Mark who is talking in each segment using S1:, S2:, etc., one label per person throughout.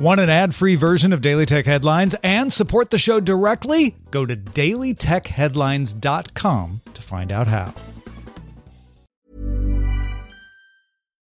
S1: Want an ad free version of Daily Tech Headlines and support the show directly? Go to dailytechheadlines.com to find out how.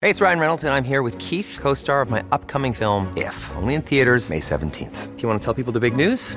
S2: Hey, it's Ryan Reynolds, and I'm here with Keith, co star of my upcoming film, If, only in theaters, May 17th. Do you want to tell people the big news?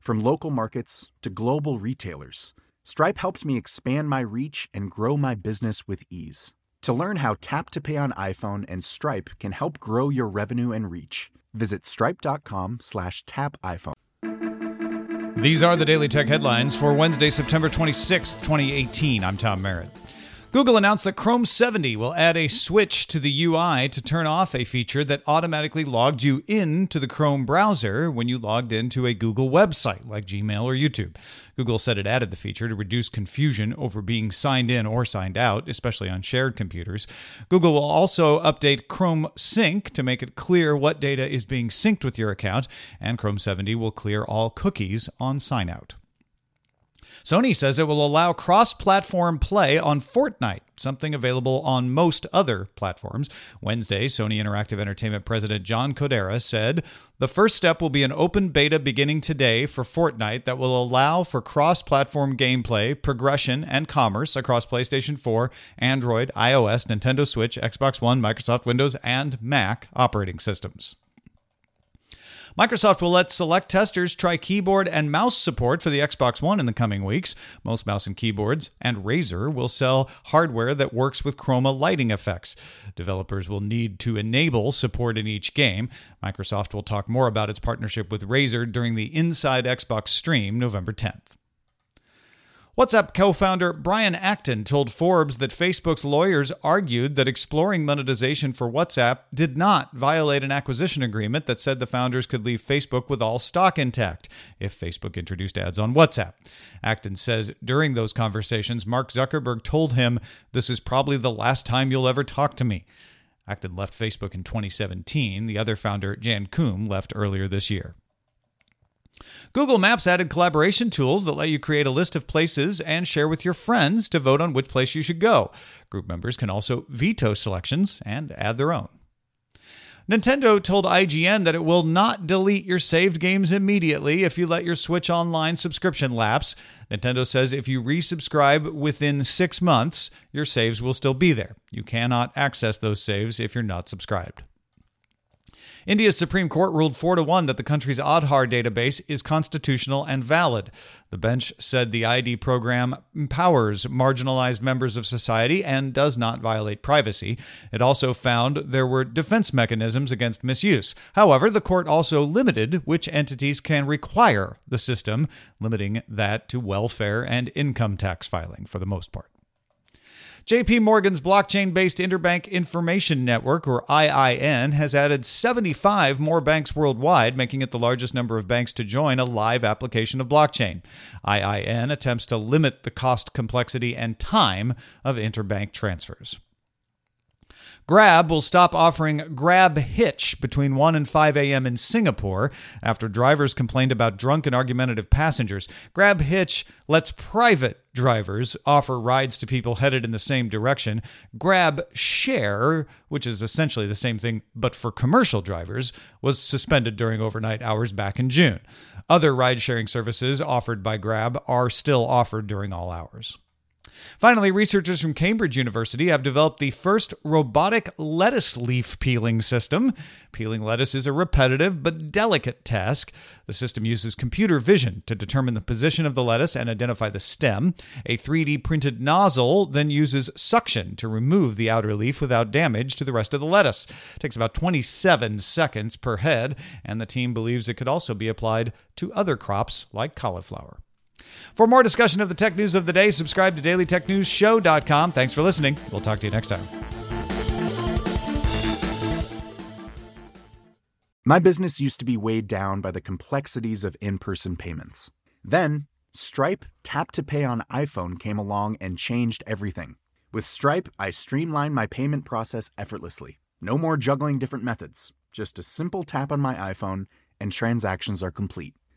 S3: From local markets to global retailers, Stripe helped me expand my reach and grow my business with ease. To learn how Tap to Pay on iPhone and Stripe can help grow your revenue and reach, visit stripe.com slash tap iPhone.
S1: These are the Daily Tech headlines for Wednesday, September 26th, 2018. I'm Tom Merritt. Google announced that Chrome 70 will add a switch to the UI to turn off a feature that automatically logged you into the Chrome browser when you logged into a Google website like Gmail or YouTube. Google said it added the feature to reduce confusion over being signed in or signed out, especially on shared computers. Google will also update Chrome Sync to make it clear what data is being synced with your account, and Chrome 70 will clear all cookies on sign out. Sony says it will allow cross platform play on Fortnite, something available on most other platforms. Wednesday, Sony Interactive Entertainment President John Kodera said the first step will be an open beta beginning today for Fortnite that will allow for cross platform gameplay, progression, and commerce across PlayStation 4, Android, iOS, Nintendo Switch, Xbox One, Microsoft Windows, and Mac operating systems. Microsoft will let select testers try keyboard and mouse support for the Xbox One in the coming weeks. Most mouse and keyboards and Razer will sell hardware that works with chroma lighting effects. Developers will need to enable support in each game. Microsoft will talk more about its partnership with Razer during the Inside Xbox stream November 10th. WhatsApp co founder Brian Acton told Forbes that Facebook's lawyers argued that exploring monetization for WhatsApp did not violate an acquisition agreement that said the founders could leave Facebook with all stock intact if Facebook introduced ads on WhatsApp. Acton says during those conversations, Mark Zuckerberg told him, This is probably the last time you'll ever talk to me. Acton left Facebook in 2017. The other founder, Jan Koum, left earlier this year. Google Maps added collaboration tools that let you create a list of places and share with your friends to vote on which place you should go. Group members can also veto selections and add their own. Nintendo told IGN that it will not delete your saved games immediately if you let your Switch Online subscription lapse. Nintendo says if you resubscribe within six months, your saves will still be there. You cannot access those saves if you're not subscribed. India's Supreme Court ruled 4 to 1 that the country's Aadhaar database is constitutional and valid. The bench said the ID program empowers marginalized members of society and does not violate privacy. It also found there were defense mechanisms against misuse. However, the court also limited which entities can require the system, limiting that to welfare and income tax filing for the most part. JP Morgan's blockchain based Interbank Information Network, or IIN, has added 75 more banks worldwide, making it the largest number of banks to join a live application of blockchain. IIN attempts to limit the cost, complexity, and time of interbank transfers. Grab will stop offering Grab Hitch between 1 and 5 a.m. in Singapore after drivers complained about drunk and argumentative passengers. Grab Hitch lets private drivers offer rides to people headed in the same direction. Grab Share, which is essentially the same thing but for commercial drivers, was suspended during overnight hours back in June. Other ride sharing services offered by Grab are still offered during all hours. Finally, researchers from Cambridge University have developed the first robotic lettuce leaf peeling system. Peeling lettuce is a repetitive but delicate task. The system uses computer vision to determine the position of the lettuce and identify the stem. A 3D printed nozzle then uses suction to remove the outer leaf without damage to the rest of the lettuce. It takes about 27 seconds per head, and the team believes it could also be applied to other crops like cauliflower. For more discussion of the tech news of the day, subscribe to dailytechnewsshow.com. Thanks for listening. We'll talk to you next time.
S3: My business used to be weighed down by the complexities of in person payments. Then, Stripe Tap to Pay on iPhone came along and changed everything. With Stripe, I streamlined my payment process effortlessly. No more juggling different methods, just a simple tap on my iPhone, and transactions are complete.